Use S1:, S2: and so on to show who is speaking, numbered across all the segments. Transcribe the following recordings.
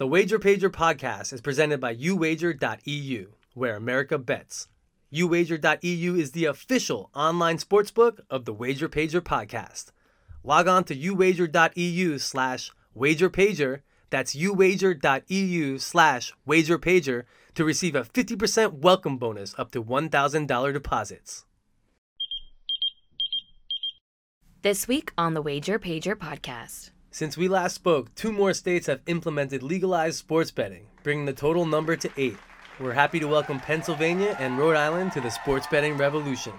S1: The Wager Pager podcast is presented by YouWager.eu, where America bets. YouWager.eu is the official online sportsbook of the Wager Pager podcast. Log on to YouWager.eu slash wagerpager, that's YouWager.eu slash wagerpager, to receive a 50% welcome bonus up to $1,000 deposits.
S2: This week on the Wager Pager podcast.
S1: Since we last spoke, two more states have implemented legalized sports betting, bringing the total number to eight. We're happy to welcome Pennsylvania and Rhode Island to the sports betting revolution.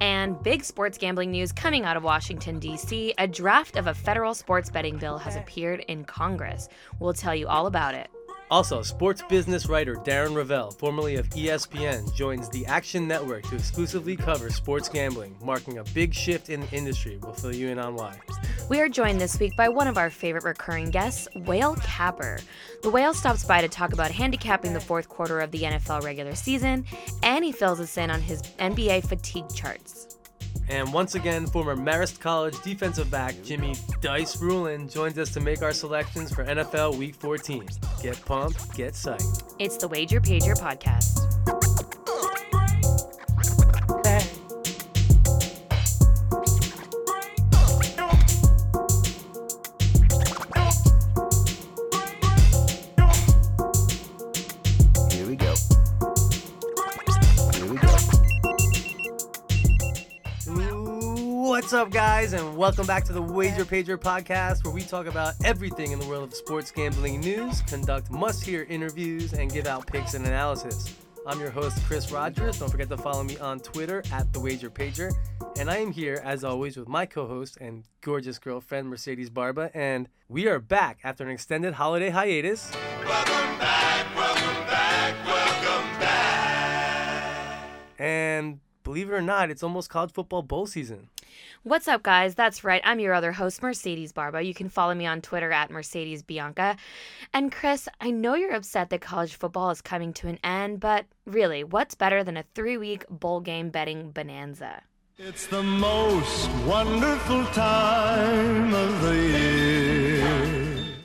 S2: And big sports gambling news coming out of Washington, D.C. A draft of a federal sports betting bill has appeared in Congress. We'll tell you all about it.
S1: Also, sports business writer Darren Rovell, formerly of ESPN, joins the Action Network to exclusively cover sports gambling, marking a big shift in the industry. We'll fill you in on why.
S2: We are joined this week by one of our favorite recurring guests, Whale Capper. The Whale stops by to talk about handicapping the fourth quarter of the NFL regular season, and he fills us in on his NBA fatigue charts.
S1: And once again, former Marist College defensive back Jimmy Dice Ruhlen joins us to make our selections for NFL Week 14. Get pumped, get psyched.
S2: It's the Wager Pager podcast.
S1: What's up, guys, and welcome back to the Wager Pager podcast, where we talk about everything in the world of sports gambling news, conduct must hear interviews, and give out picks and analysis. I'm your host, Chris Rodgers. Don't forget to follow me on Twitter at the Wager Pager. And I am here, as always, with my co host and gorgeous girlfriend, Mercedes Barba. And we are back after an extended holiday hiatus. Welcome back. welcome back, welcome back. And believe it or not, it's almost college football bowl season.
S2: What's up, guys? That's right. I'm your other host, Mercedes Barba. You can follow me on Twitter at Mercedes Bianca. And Chris, I know you're upset that college football is coming to an end, but really, what's better than a three week bowl game betting bonanza?
S3: It's the most wonderful time of the year.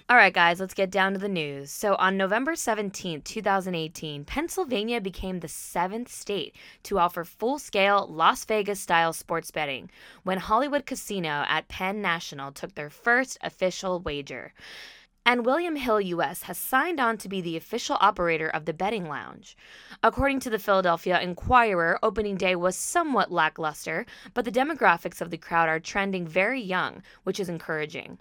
S2: All right, guys, let's get down to the news. So, on November 17, 2018, Pennsylvania became the seventh state to offer full scale Las Vegas style sports betting when Hollywood Casino at Penn National took their first official wager. And William Hill US has signed on to be the official operator of the betting lounge. According to the Philadelphia Inquirer, opening day was somewhat lackluster, but the demographics of the crowd are trending very young, which is encouraging.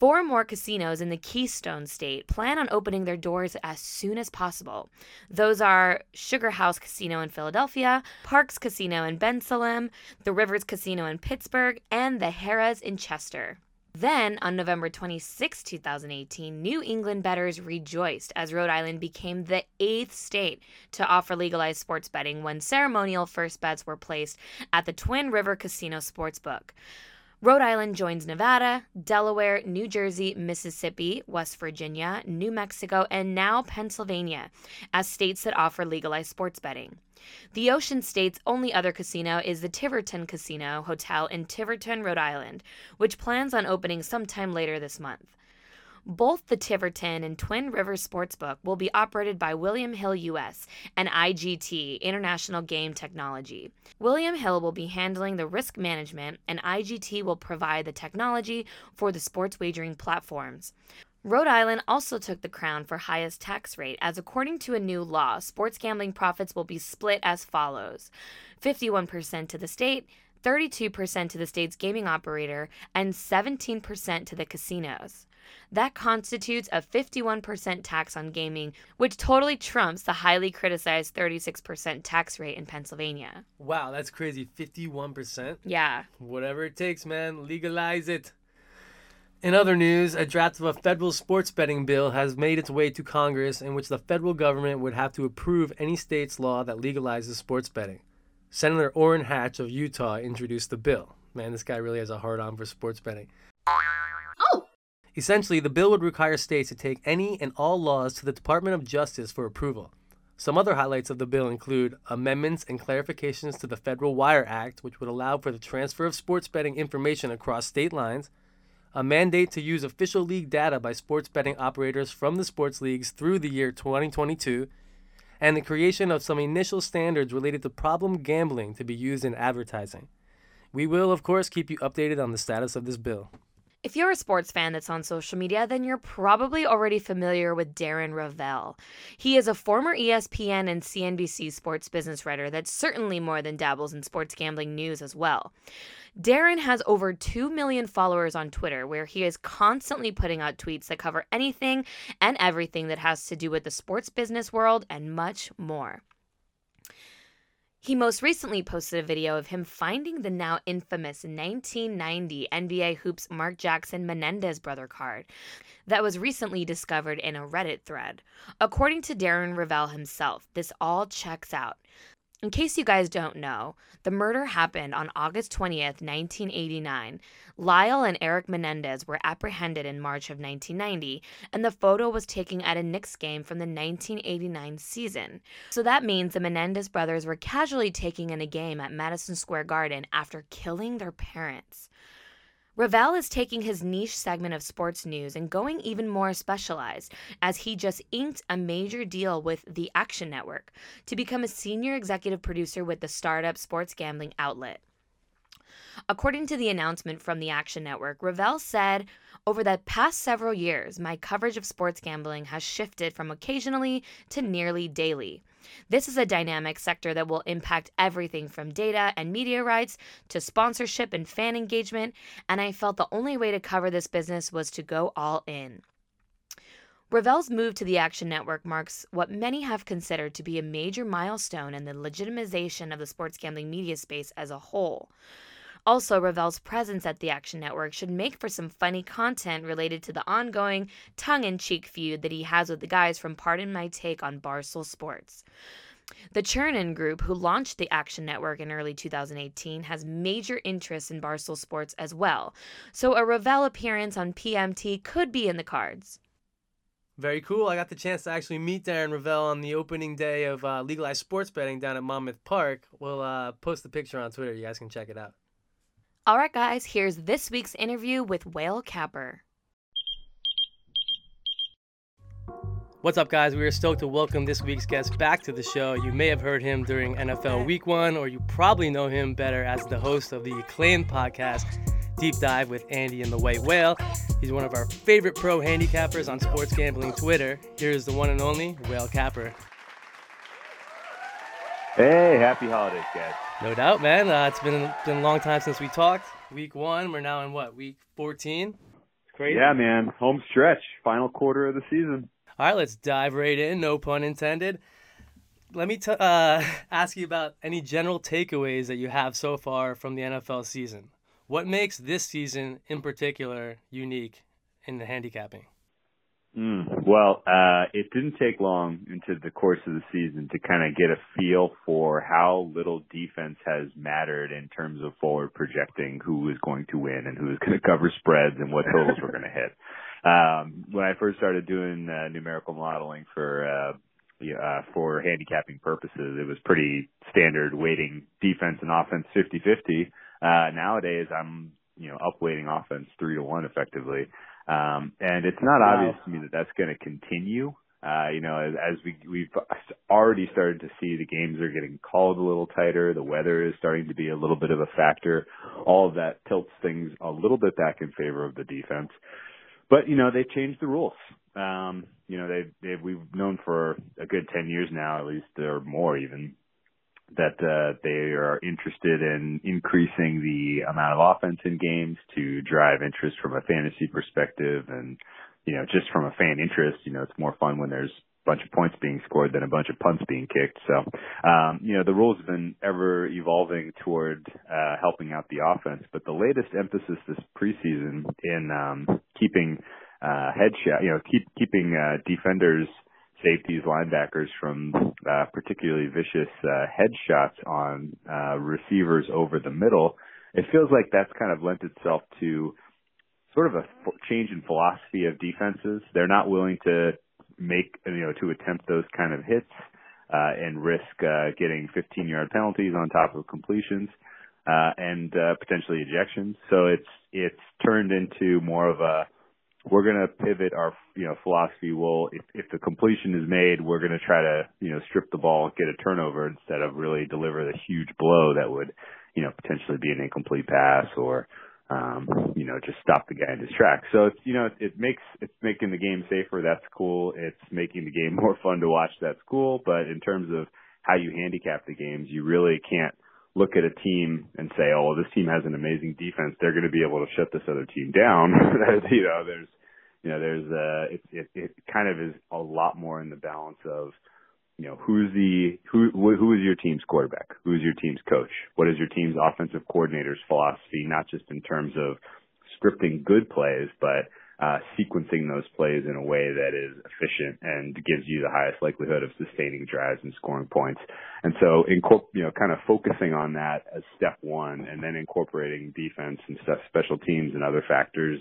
S2: Four more casinos in the Keystone State plan on opening their doors as soon as possible. Those are Sugar House Casino in Philadelphia, Parx Casino in Bensalem, the Rivers Casino in Pittsburgh, and the Harrah's in Chester. Then, on November 26, 2018, New England bettors rejoiced as Rhode Island became the eighth state to offer legalized sports betting when ceremonial first bets were placed at the Twin River Casino Sportsbook. Rhode Island joins Nevada, Delaware, New Jersey, Mississippi, West Virginia, New Mexico, and now Pennsylvania as states that offer legalized sports betting. The Ocean State's only other casino is the Tiverton Casino Hotel in Tiverton, Rhode Island, which plans on opening sometime later this month. Both the Tiverton and Twin Rivers Sportsbook will be operated by William Hill US and IGT International Game Technology. William Hill will be handling the risk management, and IGT will provide the technology for the sports wagering platforms. Rhode Island also took the crown for highest tax rate, as according to a new law, sports gambling profits will be split as follows 51% to the state, 32% to the state's gaming operator, and 17% to the casinos. That constitutes a 51% tax on gaming, which totally trumps the highly criticized 36% tax rate in Pennsylvania.
S1: Wow, that's crazy. 51%.
S2: Yeah.
S1: Whatever it takes, man. Legalize it. In other news, a draft of a federal sports betting bill has made its way to Congress in which the federal government would have to approve any state's law that legalizes sports betting. Senator Orrin Hatch of Utah introduced the bill. Man, this guy really has a hard on for sports betting. Essentially, the bill would require states to take any and all laws to the Department of Justice for approval. Some other highlights of the bill include amendments and clarifications to the Federal Wire Act, which would allow for the transfer of sports betting information across state lines, a mandate to use official league data by sports betting operators from the sports leagues through the year 2022, and the creation of some initial standards related to problem gambling to be used in advertising. We will, of course, keep you updated on the status of this bill.
S2: If you're a sports fan that's on social media, then you're probably already familiar with Darren Rovell. He is a former ESPN and CNBC sports business writer that certainly more than dabbles in sports gambling news as well. Darren has over 2 million followers on Twitter, where he is constantly putting out tweets that cover anything and everything that has to do with the sports business world and much more. He most recently posted a video of him finding the now infamous 1990 NBA Hoops Mark Jackson Menendez brother card that was recently discovered in a Reddit thread. According to Darren Rovell himself, this all checks out. In case you guys don't know, the murder happened on August 20th, 1989. Lyle and Eric Menendez were apprehended in March of 1990, and the photo was taken at a Knicks game from the 1989 season. So that means the Menendez brothers were casually taking in a game at Madison Square Garden after killing their parents. Rovell is taking his niche segment of sports news and going even more specialized, as he just inked a major deal with the Action Network to become a senior executive producer with the startup sports gambling outlet. According to the announcement from the Action Network, Rovell said, Over the past several years, my coverage of sports gambling has shifted from occasionally to nearly daily. This is a dynamic sector that will impact everything from data and media rights to sponsorship and fan engagement, and I felt the only way to cover this business was to go all in. Rovell's move to the Action Network marks what many have considered to be a major milestone in the legitimization of the sports gambling media space as a whole. Also, Rovell's presence at the Action Network should make for some funny content related to the ongoing tongue in cheek feud that he has with the guys from Pardon My Take on Barstool Sports. The Chernin Group, who launched the Action Network in early 2018, has major interest in Barstool Sports as well, so a Rovell appearance on PMT could be in the cards.
S1: Very cool. I got the chance to actually meet Darren Rovell on the opening day of uh, legalized sports betting down at Monmouth Park. We'll uh, post the picture on Twitter. You guys can check it out.
S2: All right, guys, here's this week's interview with Whale Capper.
S1: What's up, guys? We are stoked to welcome this week's guest back to the show. You may have heard him during NFL Week One, or you probably know him better as the host of the acclaimed podcast, Deep Dive with Andy and the White Whale. He's one of our favorite pro handicappers on sports gambling Twitter. Here's the one and only Whale Capper.
S4: Hey, happy holidays, guys.
S1: No doubt, man. Uh, it's been been a long time since we talked. Week one, we're now in what? Week 14.
S4: Crazy. Yeah, man. Home stretch, final quarter of the season.
S1: All right, let's dive right in. No pun intended. Let me t- uh, ask you about any general takeaways that you have so far from the NFL season. What makes this season in particular unique in the handicapping?
S4: Mm, well, uh, it didn't take long into the course of the season to kind of get a feel for how little defense has mattered in terms of forward projecting who is going to win and who is going to cover spreads and what totals we're going to hit. Um, when I first started doing uh, numerical modeling for uh, uh, for handicapping purposes, it was pretty standard weighting defense and offense 50-50. Uh, nowadays, I'm you know upweighting offense three to one effectively. Um, and it's not wow. obvious to me that that's going to continue. Uh, you know, as, as we, we've already started to see the games are getting called a little tighter. The weather is starting to be a little bit of a factor. All of that tilts things a little bit back in favor of the defense. But, you know, they've changed the rules. Um, you know, they, they, we've known for a good 10 years now, at least, or more even, that uh, they are interested in increasing the amount of offense in games to drive interest from a fantasy perspective and you know just from a fan interest you know it's more fun when there's a bunch of points being scored than a bunch of punts being kicked. So um you know the rules have been ever evolving toward uh helping out the offense but the latest emphasis this preseason in um keeping uh headshot you know keep keeping uh defenders safeties, linebackers from uh, particularly vicious uh, headshots on uh, receivers over the middle, it feels like that's kind of lent itself to sort of a change in philosophy of defenses. They're not willing to make, you know, to attempt those kind of hits uh, and risk uh, getting 15 yard penalties on top of completions. uh, and uh, potentially ejections. So it's it's turned into more of a we're going to pivot our you know philosophy. Well, if, if the completion is made, we're going to try to you know strip the ball, get a turnover instead of really deliver the huge blow that would you know potentially be an incomplete pass or um, you know just stop the guy in his tracks. So it's you know it, it makes it's making the game safer. That's cool. It's making the game more fun to watch. That's cool. But in terms of how you handicap the games, you really can't look at a team and say, oh, this team has an amazing defense. They're going to be able to shut this other team down. you know, there's, you know, there's, uh, it, it, it kind of is a lot more in the balance of, you know, who's the, who, who is your team's quarterback? Who's your team's coach? What is your team's offensive coordinator's philosophy? Not just in terms of scripting good plays, but uh, sequencing those plays in a way that is efficient and gives you the highest likelihood of sustaining drives and scoring points. And so, incorp- you know, kind of focusing on that as step one, and then incorporating defense and stuff, special teams and other factors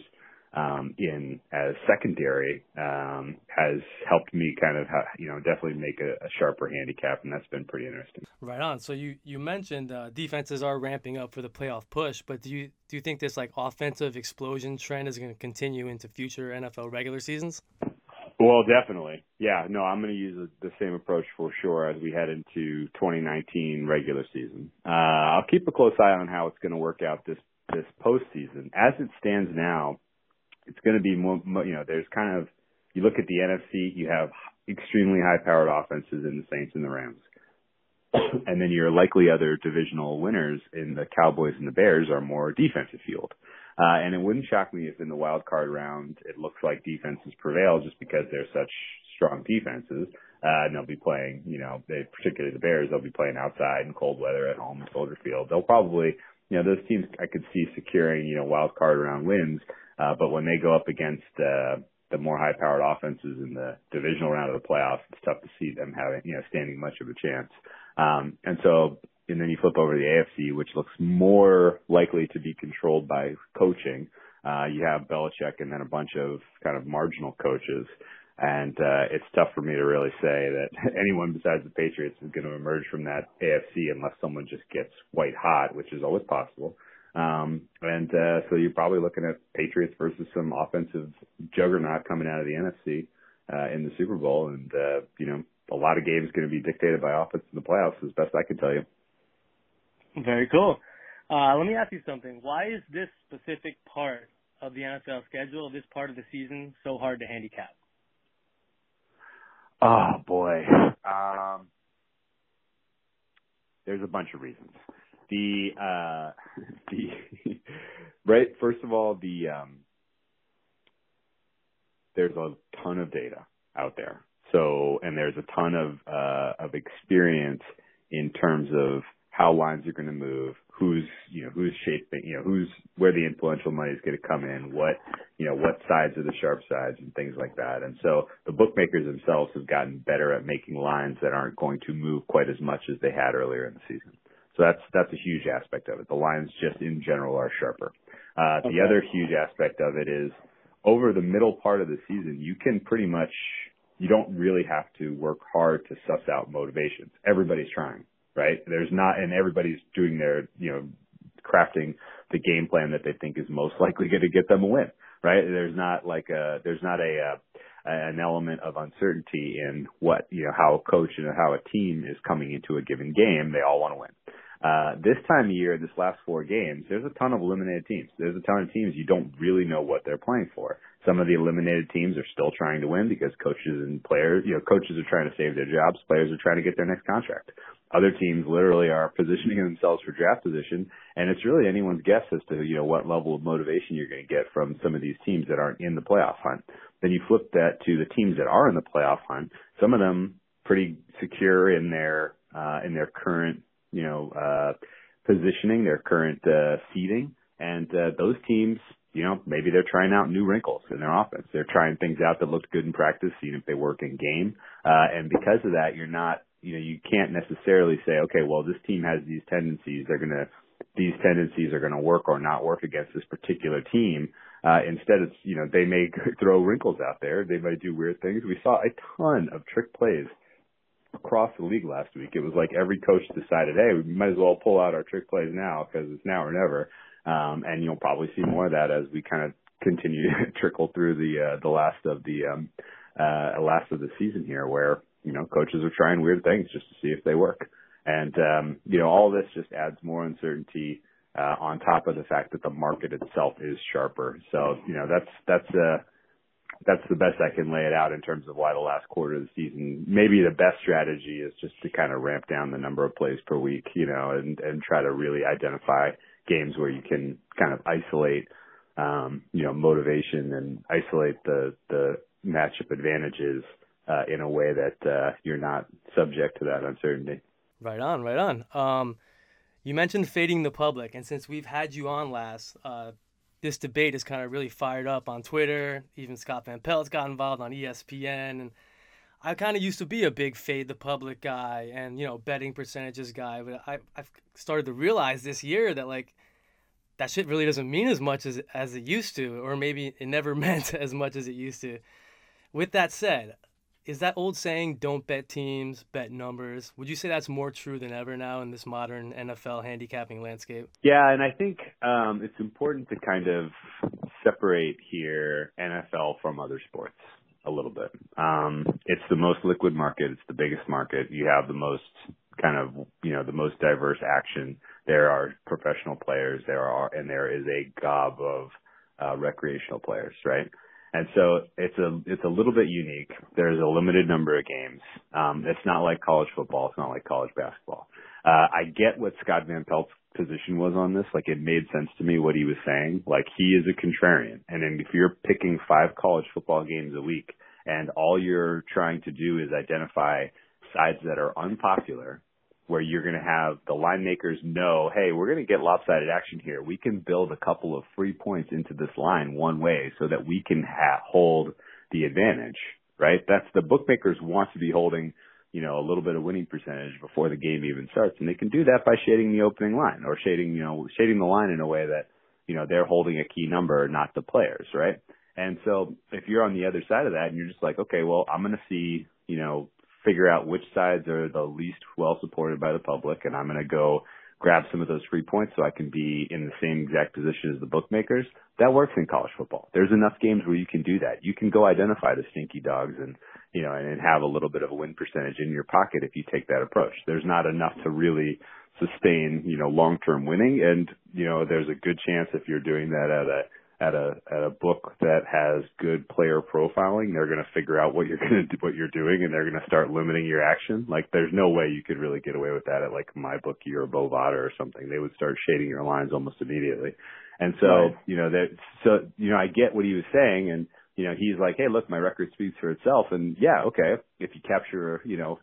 S4: um, in as secondary um, has helped me kind of ha- you know definitely make a, a, sharper handicap, and that's been pretty interesting.
S1: Right on. So you you mentioned uh, defenses are ramping up for the playoff push, but do you do you think this like offensive explosion trend is going to continue into future NFL regular seasons?
S4: Well, definitely. Yeah, no, I'm going to use the same approach for sure as we head into 2019 regular season. Uh, I'll keep a close eye on how it's going to work out this this postseason. As it stands now, it's going to be more, you know, there's kind of, you look at the NFC, you have extremely high powered offenses in the Saints and the Rams. and then your likely other divisional winners in the Cowboys and the Bears are more defensive field. Uh, and it wouldn't shock me if in the wild card round it looks like defenses prevail just because they're such strong defenses. Uh, and they'll be playing, you know, they, particularly the Bears, they'll be playing outside in cold weather at home in Soldier Field. They'll probably, you know, those teams I could see securing, you know, wild card round wins. Uh, but when they go up against uh, the more high-powered offenses in the divisional round of the playoffs, it's tough to see them having, you know, standing much of a chance. Um, and so, and then you flip over to the AFC, which looks more likely to be controlled by coaching. Uh, you have Belichick and then a bunch of kind of marginal coaches. And uh, it's tough for me to really say that anyone besides the Patriots is going to emerge from that AFC unless someone just gets white hot, which is always possible. Um, and uh, so you're probably looking at Patriots versus some offensive juggernaut coming out of the NFC uh, in the Super Bowl, and uh, you know a lot of games going to be dictated by offense in the playoffs, as best I can tell you.
S1: Very cool. Uh, let me ask you something. Why is this specific part of the NFL schedule, this part of the season, so hard to handicap?
S4: Oh boy, um, there's a bunch of reasons the uh the right? First of all the um there's a ton of data out there. So and there's a ton of uh of experience in terms of how lines are going to move who's you know who's shaping you know who's where the influential money is going to come in what you know what sides are the sharp sides and things like that. And so the bookmakers themselves have gotten better at making lines that aren't going to move quite as much as they had earlier in the season so that's that's a huge aspect of it. The lines just in general are sharper. Uh, okay. The other huge aspect of it is over the middle part of the season, you can pretty much you don't really have to work hard to suss out motivations. Everybody's trying, right? There's not, and everybody's doing their, you know, crafting the game plan that they think is most likely going to get them a win, right? There's not like a, there's not a, uh, an element of uncertainty in what, you know, how a coach and how a team is coming into a given game. They all want to win. Uh, this time of year, this last four games, there's a ton of eliminated teams. There's a ton of teams you don't really know what they're playing for. Some of the eliminated teams are still trying to win because coaches and players, you know, coaches are trying to save their jobs. Players are trying to get their next contract. Other teams literally are positioning themselves for draft position, and it's really anyone's guess as to you know what level of motivation you're going to get from some of these teams that aren't in the playoff hunt. Then you flip that to the teams that are in the playoff hunt. Some of them pretty secure in their uh, in their current you know, uh, positioning, their current uh, seeding, and uh, those teams, you know, maybe they're trying out new wrinkles in their offense. They're trying things out that looked good in practice, seeing if they work in game. Uh, and because of that, you're not, you know, you can't necessarily say, okay, well, this team has these tendencies. They're to, these tendencies are going to work or not work against this particular team. Uh, instead, it's, you know, they may throw wrinkles out there. They might do weird things. We saw a ton of trick plays across the league last week. It was like every coach decided, hey, we might as well pull out our trick plays now because it's now or never. Um, and you'll probably see more of that as we kind of continue to trickle through the uh, the last of the um, uh, last of the season here, where you know coaches are trying weird things just to see if they work. And um, you know all this just adds more uncertainty uh, on top of the fact that the market itself is sharper. So you know that's that's uh, that's the best I can lay it out in terms of why the last quarter of the season. Maybe the best strategy is just to kind of ramp down the number of plays per week, you know, and and try to really identify games where you can kind of isolate, um, you know, motivation and isolate the the matchup advantages uh, in a way that uh, you're not subject to that uncertainty.
S1: Right on, right on. Um, you mentioned fading the public, and since we've had you on last, uh, this debate is kind of really fired up on Twitter. Even Scott Van Pelt's got involved on ESPN, and I kind of used to be a big fade the public guy and you know betting percentages guy, but I I've started to realize this year that like that shit really doesn't mean as much as as it used to, or maybe it never meant as much as it used to. With that said, is that old saying "don't bet teams, bet numbers"? Would you say that's more true than ever now in this modern NFL handicapping landscape?
S4: Yeah, and I think um, it's important to kind of separate here NFL from other sports a little bit. Um, it's the most liquid market. It's the biggest market. You have the most kind of you know the most diverse action. There are professional players. There are and there is a gob of uh, recreational players, right? And so it's a it's a little bit unique. There's a limited number of games. Um, it's not like college football. It's not like college basketball. Uh, I get what Scott Van Pelt's position was on this. Like it made sense to me what he was saying. Like he is a contrarian, and then if you're picking five college football games a week, and all you're trying to do is identify sides that are unpopular where you're going to have the line makers know, hey, we're going to get lopsided action here. We can build a couple of free points into this line one way so that we can ha- hold the advantage, right? That's the bookmakers want to be holding, you know, a little bit of winning percentage before the game even starts. And they can do that by shading the opening line or shading, you know, shading the line in a way that, you know, they're holding a key number, not the players, right? And so if you're on the other side of that and you're just like, okay, well, I'm going to see, you know, figure out which sides are the least well supported by the public, and I'm going to go grab some of those free points so I can be in the same exact position as the bookmakers. That works in college football. There's enough games where you can do that. You can go identify the stinky dogs and you know and have a little bit of a win percentage in your pocket if you take that approach. There's not enough to really sustain you know long term winning, and you know there's a good chance if you're doing that at a at a at a book that has good player profiling, they're going to figure out what you're going to do, what you're doing, and they're going to start limiting your action. Like, there's no way you could really get away with that at like MyBookie or Bovada or something. They would start shading your lines almost immediately. And so, right. you know, that so you know, I get what he was saying, and you know, he's like, hey, look, my record speaks for itself, and yeah, okay, if you capture, you know,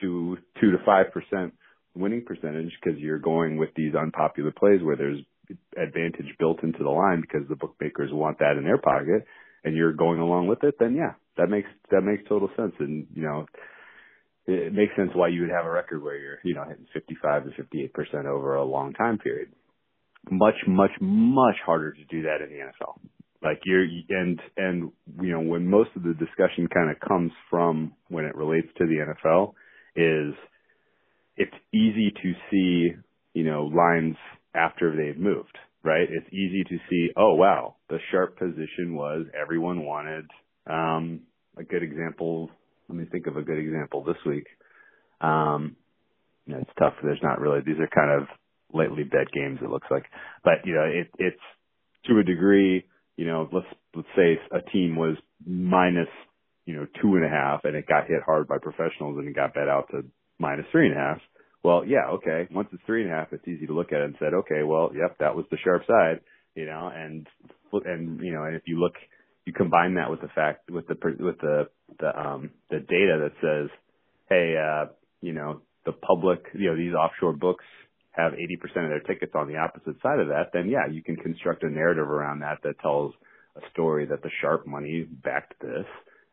S4: two two to five percent winning percentage because you're going with these unpopular plays where there's advantage built into the line because the bookmakers want that in their pocket and you're going along with it, then yeah, that makes that makes total sense. And you know, it makes sense why you would have a record where you're you know hitting 55 to 58 percent over a long time period. Much, much, much harder to do that in the NFL. Like you're and and you know when most of the discussion kind of comes from when it relates to the NFL is it's easy to see you know lines after they've moved, right? It's easy to see, oh wow, the sharp position was everyone wanted um a good example. Let me think of a good example this week. Um you know, it's tough. There's not really these are kind of lately bet games it looks like. But you know, it it's to a degree, you know, let's let's say a team was minus, you know, two and a half and it got hit hard by professionals and it got bet out to minus three and a half well, yeah, okay. Once it's three and a half, it's easy to look at it and said, okay, well, yep, that was the sharp side, you know, and and you know, and if you look, you combine that with the fact with the with the the um the data that says, hey, uh, you know, the public, you know, these offshore books have 80% of their tickets on the opposite side of that, then yeah, you can construct a narrative around that that tells a story that the sharp money backed this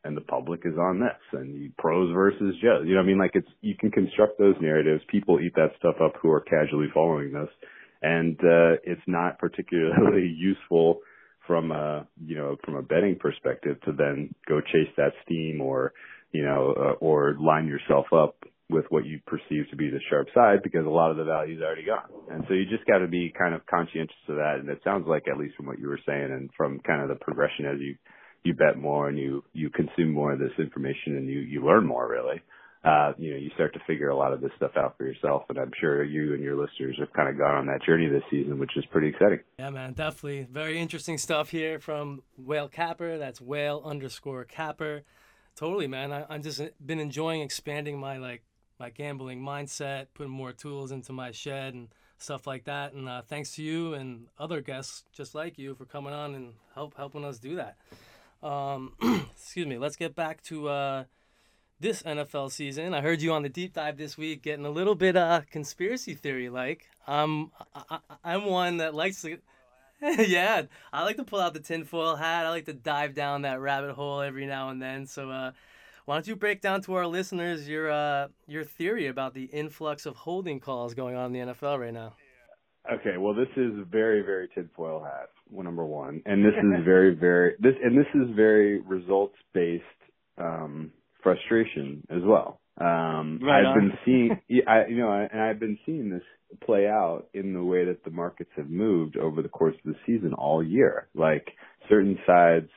S4: and the public is on this and pros versus Joe. You know what I mean? Like it's, you can construct those narratives. People eat that stuff up who are casually following this. And, uh, it's not particularly useful from a, you know, from a betting perspective to then go chase that steam or, you know, uh, or line yourself up with what you perceive to be the sharp side because a lot of the value is already gone. And so you just got to be kind of conscientious of that. And it sounds like, at least from what you were saying and from kind of the progression as you, you bet more and you, you consume more of this information and you, you learn more really. Uh, you know, you start to figure a lot of this stuff out for yourself. And I'm sure you and your listeners have kind of gone on that journey this season, which is pretty exciting.
S1: Yeah, man, definitely. Very interesting stuff here from Whale Capper. That's whale underscore capper. Totally, man. I, I've just been enjoying expanding my like my gambling mindset, putting more tools into my shed and stuff like that. And uh, thanks to you and other guests just like you for coming on and help helping us do that. Um, excuse me. Let's get back to uh, this NFL season. I heard you on the deep dive this week, getting a little bit uh conspiracy theory like. Um, I, I'm one that likes to. yeah, I like to pull out the tinfoil hat. I like to dive down that rabbit hole every now and then. So, uh, why don't you break down to our listeners your uh, your theory about the influx of holding calls going on in the NFL right now?
S4: Okay, well, this is very, very tinfoil hat. Well, number one, and this is very, very this, and this is very results based um, frustration as well. Um,
S5: right
S4: I've
S5: on.
S4: been seeing, I, you know, and I've been seeing this play out in the way that the markets have moved over the course of the season all year. Like certain sides,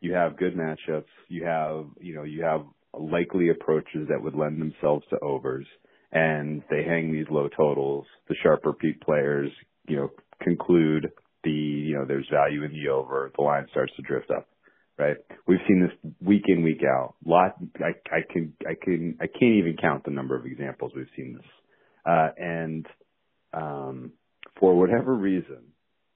S4: you have good matchups, you have, you know, you have likely approaches that would lend themselves to overs, and they hang these low totals. The sharper peak players, you know, conclude the, you know, there's value in the over. The line starts to drift up right? We've seen this week in, week out. Lot, I, I can, I can, I can't even count the number of examples we've seen this. Uh, and, um, for whatever reason,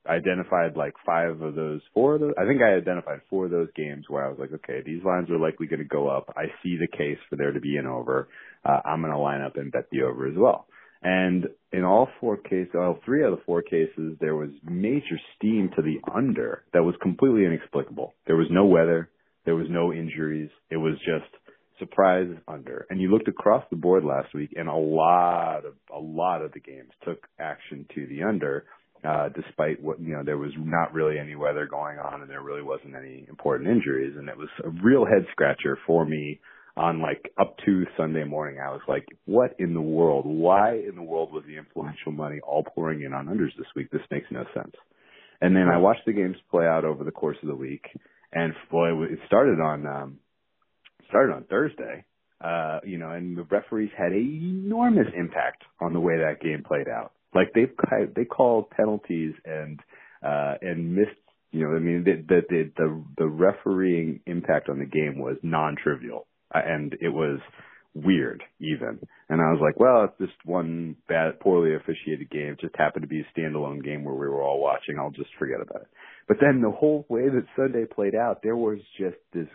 S4: I identified like five of those, four of those, I think I identified four of those games where I was like, okay, these lines are likely going to go up. I see the case for there to be an over. Uh, I'm going to line up and bet the over as well. And in all four cases, all three out of the four cases, there was major steam to the under that was completely inexplicable. There was no weather. There was no injuries. It was just surprise under. And you looked across the board last week and a lot of, a lot of the games took action to the under, uh, despite what, you know, there was not really any weather going on and there really wasn't any important injuries. And it was a real head scratcher for me on like up to Sunday morning, I was like, what in the world? Why in the world was the influential money all pouring in on unders this week? This makes no sense. And then I watched the games play out over the course of the week, and boy, it started on um, started on Thursday. Uh, you know, and the referees had an enormous impact on the way that game played out. Like they they called penalties and uh, and missed. You know, I mean, the the the the, refereeing impact on the game was non-trivial Uh, and it was weird even. And I was like, well, it's just one bad, poorly officiated game. It just happened to be a standalone game where we were all watching. I'll just forget about it. But then the whole way that Sunday played out, there was just this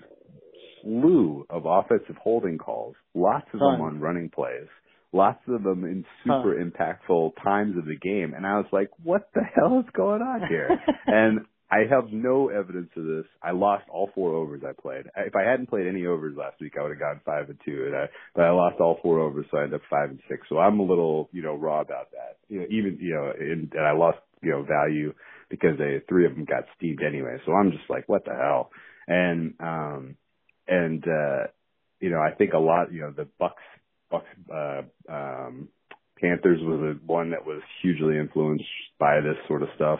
S4: slew of offensive holding calls, lots of them on running plays, lots of them in super huh. impactful times of the game. And I was like, what the hell is going on here? and I have no evidence of this. I lost all four overs I played. If I hadn't played any overs last week, I would have gotten five and two. And I, but I lost all four overs, so I ended up five and six. So I'm a little, you know, raw about that. You know, even you know, and, and I lost, you know, value because they three of them got steamed anyway. So I'm just like, what the hell? And um, and uh, you know, I think a lot, you know, the Bucs, Bucs, uh, um, Panthers was a, one that was hugely influenced by this sort of stuff.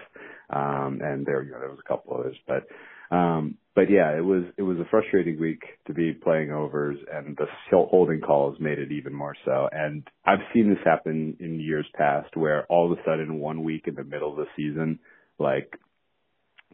S4: Um, and there, you know, there was a couple others, but, um, but yeah, it was, it was a frustrating week to be playing overs and the holding calls made it even more so. And I've seen this happen in years past where all of a sudden one week in the middle of the season, like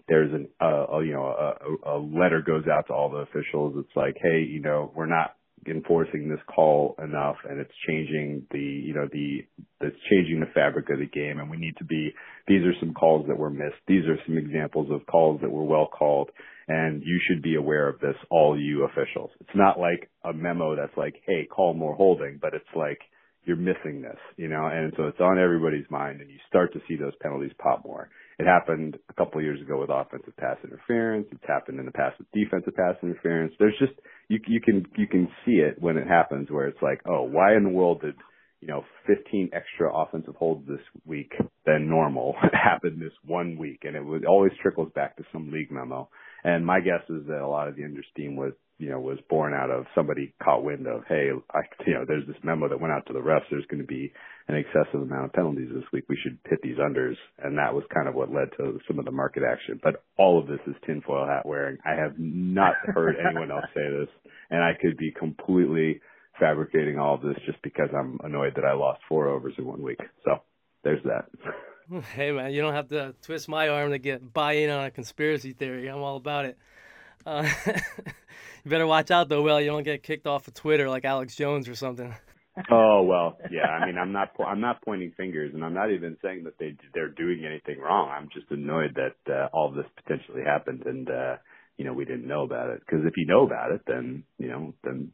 S4: there's an, uh, a, you know, a, a letter goes out to all the officials. It's like, hey, you know, we're not enforcing this call enough and it's changing the you know the it's changing the fabric of the game and we need to be these are some calls that were missed. These are some examples of calls that were well called and you should be aware of this all you officials. It's not like a memo that's like hey call more holding but it's like you're missing this you know and so it's on everybody's mind and you start to see those penalties pop more it happened a couple of years ago with offensive pass interference. It's happened in the past with defensive pass interference. There's just you you can you can see it when it happens where it's like, oh, why in the world did you know 15 extra offensive holds this week than normal happen this one week? And it was always trickles back to some league memo. And my guess is that a lot of the understeam was you know, was born out of somebody caught wind of, hey, I, you know, there's this memo that went out to the refs. There's going to be an excessive amount of penalties this week. We should hit these unders, and that was kind of what led to some of the market action. But all of this is tinfoil hat wearing. I have not heard anyone else say this, and I could be completely fabricating all of this just because I'm annoyed that I lost four overs in one week. So there's that.
S1: Hey man, you don't have to twist my arm to get buy in on a conspiracy theory. I'm all about it. Uh, you better watch out though, Will. You don't get kicked off of Twitter like Alex Jones or something.
S4: oh well, yeah. I mean, I'm not I'm not pointing fingers, and I'm not even saying that they they're doing anything wrong. I'm just annoyed that uh, all this potentially happened, and uh, you know we didn't know about it. Because if you know about it, then you know then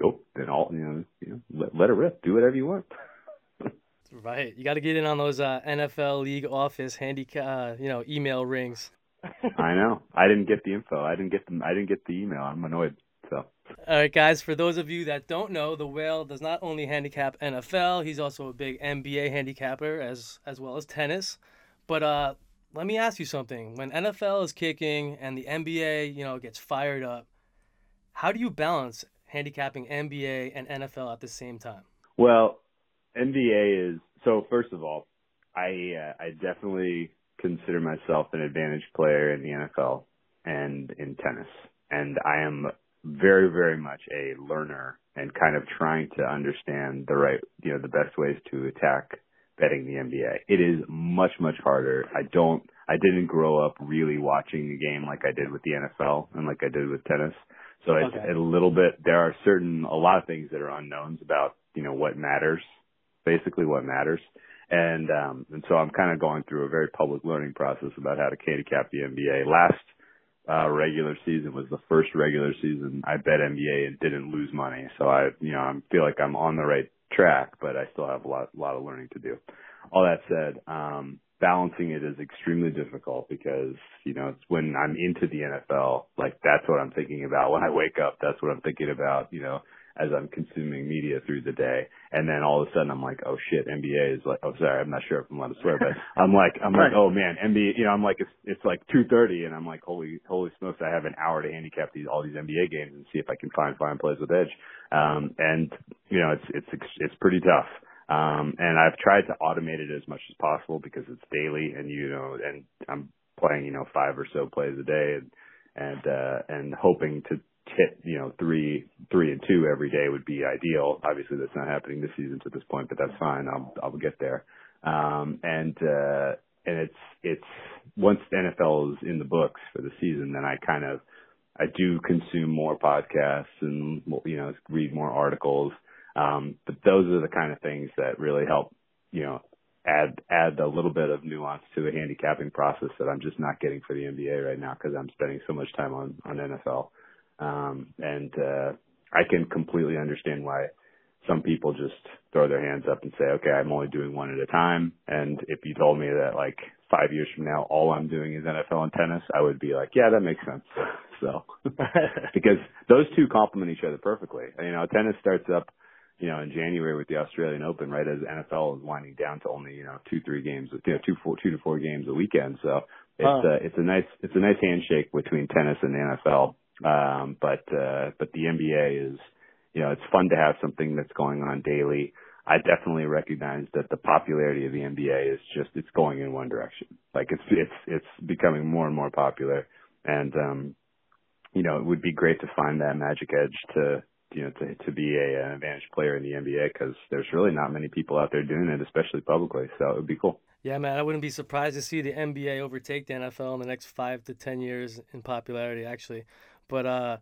S4: go then all you know you know let, let it rip. Do whatever you want.
S1: right. You got to get in on those uh, NFL league office handicap uh, you know email rings.
S4: I know. I didn't get the info. I didn't get the I didn't get the email. I'm annoyed. So.
S1: All right, guys. For those of you that don't know, the whale does not only handicap NFL. He's also a big NBA handicapper as as well as tennis. But uh, let me ask you something. When NFL is kicking and the NBA, you know, gets fired up, how do you balance handicapping NBA and NFL at the same time?
S4: Well, NBA is so. First of all, I uh, I definitely consider myself an advantage player in the NFL and in tennis. And I am very, very much a learner and kind of trying to understand the right, you know, the best ways to attack betting the NBA. It is much, much harder. I don't, I didn't grow up really watching the game like I did with the NFL and like I did with tennis. So it's okay. a little bit, there are certain, a lot of things that are unknowns about, you know, what matters, basically what matters. And um, and so I'm kind of going through a very public learning process about how to handicap the NBA. Last uh, regular season was the first regular season I bet NBA and didn't lose money. So I, you know, I feel like I'm on the right track, but I still have a lot, a lot of learning to do. All that said, um, balancing it is extremely difficult because, you know, it's when I'm into the NFL, like that's what I'm thinking about. When I wake up, that's what I'm thinking about, you know, as I'm consuming media through the day. And then all of a sudden I'm like, oh shit, NBA is like, oh sorry, I'm not sure if I'm allowed to swear, but I'm like, I'm like, oh man, NBA, you know, I'm like, it's, it's like 2.30 and I'm like, holy, holy smokes, I have an hour to handicap these, all these NBA games and see if I can find fine plays with edge. Um, and you know, it's, it's, it's pretty tough. Um, and I've tried to automate it as much as possible because it's daily and you know, and I'm playing, you know, five or so plays a day and, and, uh, and hoping to hit, you know, three, three and two every day would be ideal. Obviously that's not happening this season to this point, but that's fine. I'll, I'll get there. Um, and, uh, and it's, it's once the NFL is in the books for the season, then I kind of, I do consume more podcasts and, you know, read more articles. Um, but those are the kind of things that really help, you know, add add a little bit of nuance to the handicapping process that I'm just not getting for the NBA right now because I'm spending so much time on on NFL. Um, and uh, I can completely understand why some people just throw their hands up and say, okay, I'm only doing one at a time. And if you told me that like five years from now, all I'm doing is NFL and tennis, I would be like, yeah, that makes sense. so, because those two complement each other perfectly. You know, tennis starts up, you know, in January with the Australian Open, right as NFL is winding down to only, you know, two, three games, you know, two, four, two to four games a weekend. So it's, uh, it's a nice, it's a nice handshake between tennis and the NFL. Um, but uh, but the NBA is, you know, it's fun to have something that's going on daily. I definitely recognize that the popularity of the NBA is just it's going in one direction. Like it's it's it's becoming more and more popular, and um, you know, it would be great to find that magic edge to you know to to be a, an advantaged player in the NBA because there's really not many people out there doing it, especially publicly. So it would be cool.
S1: Yeah, man, I wouldn't be surprised to see the NBA overtake the NFL in the next five to ten years in popularity. Actually, but uh,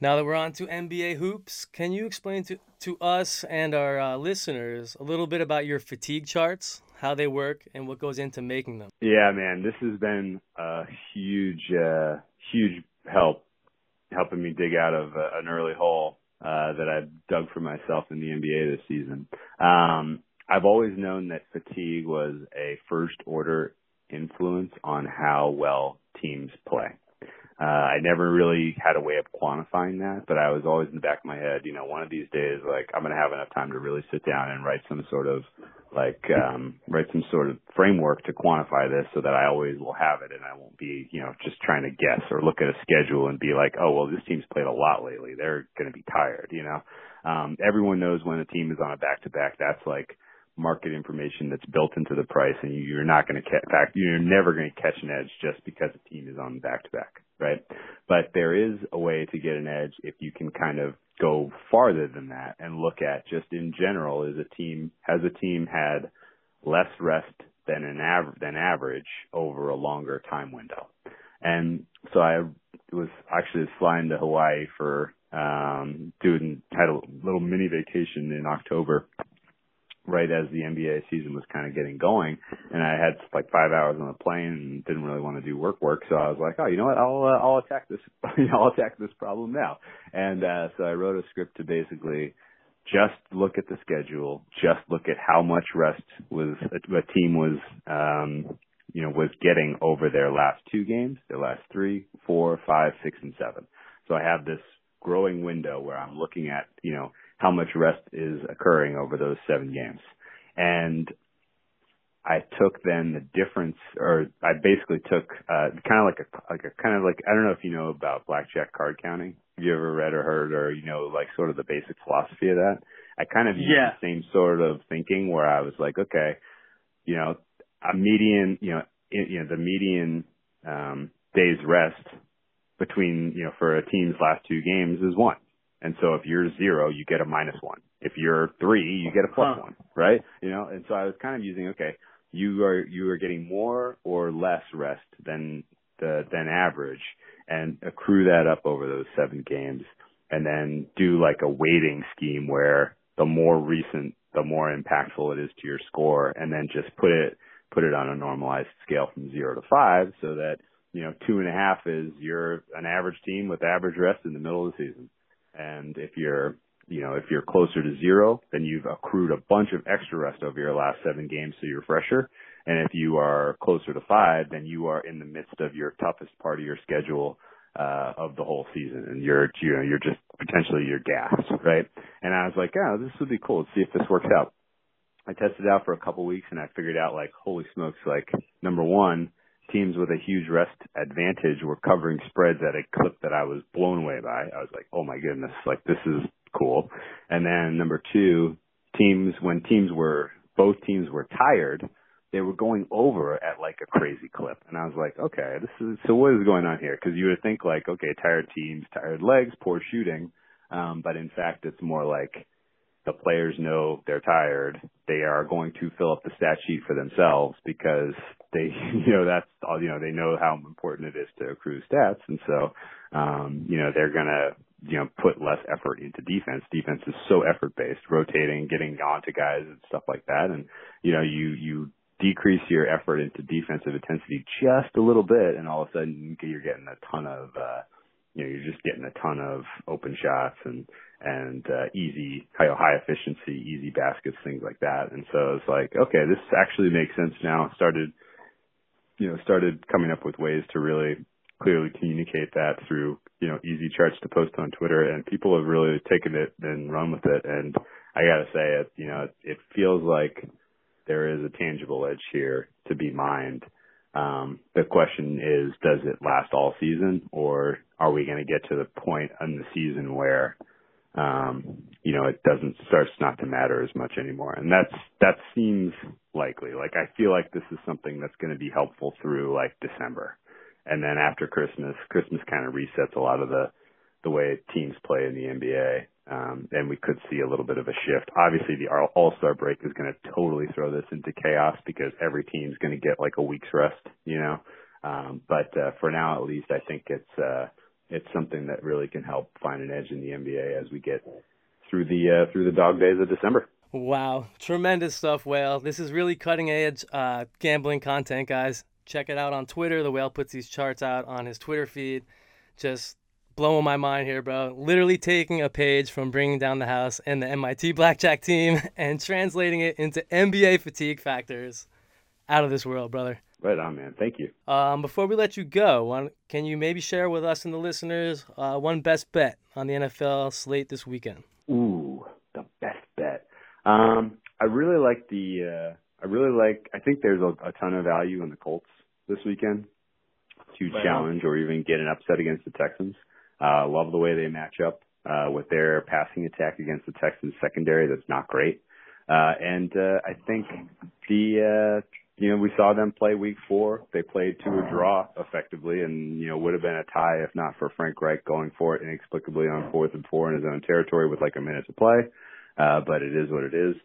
S1: now that we're on to NBA hoops, can you explain to, to us and our uh, listeners a little bit about your fatigue charts, how they work, and what goes into making them?
S4: Yeah, man, this has been a huge, uh, huge help helping me dig out of uh, an early hole uh, that I've dug for myself in the NBA this season. Um, I've always known that fatigue was a first order influence on how well teams play. Uh, I never really had a way of quantifying that, but I was always in the back of my head, you know, one of these days, like I'm going to have enough time to really sit down and write some sort of like um write some sort of framework to quantify this so that I always will have it and I won't be, you know, just trying to guess or look at a schedule and be like, "Oh, well, this team's played a lot lately. They're going to be tired," you know. Um everyone knows when a team is on a back-to-back. That's like market information that's built into the price and you're not going to catch back you're never going to catch an edge just because a team is on back to back right? But there is a way to get an edge if you can kind of go farther than that and look at just in general is a team has a team had less rest than an average than average over a longer time window? And so i was actually flying to hawaii for um doing had a little mini vacation in october right as the NBA season was kind of getting going, and I had like five hours on the plane and didn't really want to do work work, so I was like, oh, you know what, I'll uh, I'll attack this, I'll attack this problem now, and uh, so I wrote a script to basically just look at the schedule, just look at how much rest was a, a team was um you know was getting over their last two games, their last three, four, five, six, and seven. So I have this growing window where I'm looking at you know how much rest is occurring over those seven games. And I took then the difference, or I basically took uh, kind of like a like a kind of like I don't know if you know about blackjack card counting. Have you ever read or heard, or you know, like sort of the basic philosophy of that? I kind of used
S1: Yeah.
S4: the same sort of thinking where I was like, okay, you know, a median, you know, in, you know, the median um, days rest between you know for a team's last two games is one. And so if you're zero, you get a minus one. If you're three, you get a plus
S1: Huh.
S4: one, right? You know, and so I was kind of using, okay, you are, you are getting more or less rest than the, than average and accrue that up over those seven games and then do like a weighting scheme where the more recent, the more impactful it is to your score and then just put it, put it on a normalized scale from zero to five so that, you know, two and a half is you're an average team with average rest in the middle of the season. And if you're, you know, if you're closer to zero, then you've accrued a bunch of extra rest over your last seven games, so you're fresher. And if you are closer to five, then you are in the midst of your toughest part of your schedule uh, of the whole season, and you're, you know, you're just potentially you're gassed, right? And I was like, oh, this would be cool. Let's see if this works out. I tested out for a couple weeks, and I figured out like, holy smokes, like number one, teams with a huge rest advantage were covering spreads at a clip that I was blown away by. I was like, oh my goodness, like this is cool. And then number two, teams, when teams were, both teams were tired, they were going over at like a crazy clip. And I was like, okay, this is, so what is going on here? Cause you would think like, okay, tired teams, tired legs, poor shooting. Um, but in fact, it's more like, the players know they're tired. They are going to fill up the stat sheet for themselves because they, you know, that's all, you know, they know how important it is to accrue stats. And so, um, you know, they're going to, you know, put less effort into defense. Defense is so effort based, rotating, getting onto guys and stuff like that. And, you know, you, you decrease your effort into defensive intensity just a little bit and all of a sudden you're getting a ton of, uh, you know, you're just getting a ton of open shots and, and, uh, easy, high, efficiency, easy baskets, things like that. And so it's like, okay, this actually makes sense now. Started, you know, started coming up with ways to really clearly communicate that through, you know, easy charts to post on Twitter and people have really taken it and run with it. And I gotta say it, you know, it, it feels like there is a tangible edge here to be mined. Um, the question is, does it last all season or are we going to get to the point in the season where, um, you know, it doesn't starts not to matter as much anymore? And that's, that seems likely. Like I feel like this is something that's going to be helpful through like December. And then after Christmas, Christmas kind of resets a lot of the, the way teams play in the NBA. Um, and we could see a little bit of a shift. Obviously, the All Star break is going to totally throw this into chaos because every team's going to get like a week's rest, you know. Um, but uh, for now, at least, I think it's uh, it's something that really can help find an edge in the NBA as we get through the uh, through the dog days of December.
S1: Wow, tremendous stuff, Whale. This is really cutting edge uh, gambling content, guys. Check it out on Twitter. The Whale puts these charts out on his Twitter feed. Just blowing my mind here, bro. Literally taking a page from Bringing Down the House and the MIT Blackjack team and translating it into NBA fatigue factors. Out of this world, brother.
S4: Right on, man. Thank you.
S1: Um, before we let you go, can you maybe share with us and the listeners uh, one best bet on the NFL slate this weekend?
S4: Ooh, the best bet. Um, I really like the. Uh, I really like. I think there's a, a ton of value in the Colts this weekend to right challenge on. or even get an upset against the Texans. Uh, love the way they match up uh, with their passing attack against the Texans secondary. That's not great. Uh, and uh, I think the uh, you know we saw them play Week Four. They played to a draw effectively, and you know would have been a tie if not for Frank Reich going for it inexplicably on fourth and four in his own territory with like a minute to play. Uh, but it is what it is.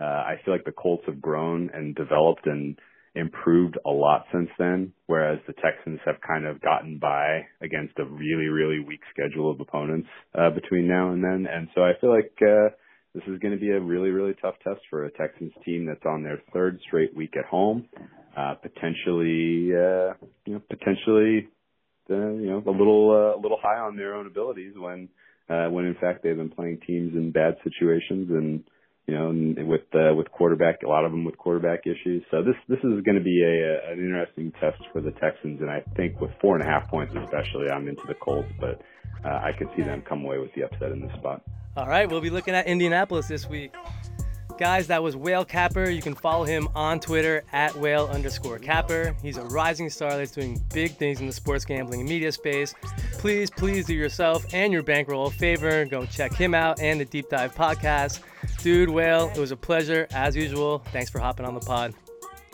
S4: Uh, I feel like the Colts have grown and developed and improved a lot since then, whereas the Texans have kind of gotten by against a really, really weak schedule of opponents uh, between now and then. And so I feel like uh, this is going to be a really, really tough test for a Texans team that's on their third straight week at home. Uh, potentially, uh, you know, potentially, uh, you know, a little, uh, a little high on their own abilities when, uh, when in fact they've been playing teams in bad situations and, you know, with uh, with quarterback, a lot of them with quarterback issues. So this this is going to be a, a an interesting test for the Texans, and I think with four and a half points, especially, I'm into the Colts, but uh, I could see them come away with the upset in this spot.
S1: All right, we'll be looking at Indianapolis this week. Guys, that was Whale Capper. You can follow him on Twitter at whale underscore capper. He's a rising star that's doing big things in the sports gambling and media space. Please, please do yourself and your bankroll a favor. Go check him out and the Deep Dive podcast. Dude, Whale, it was a pleasure as usual. Thanks for hopping on the pod.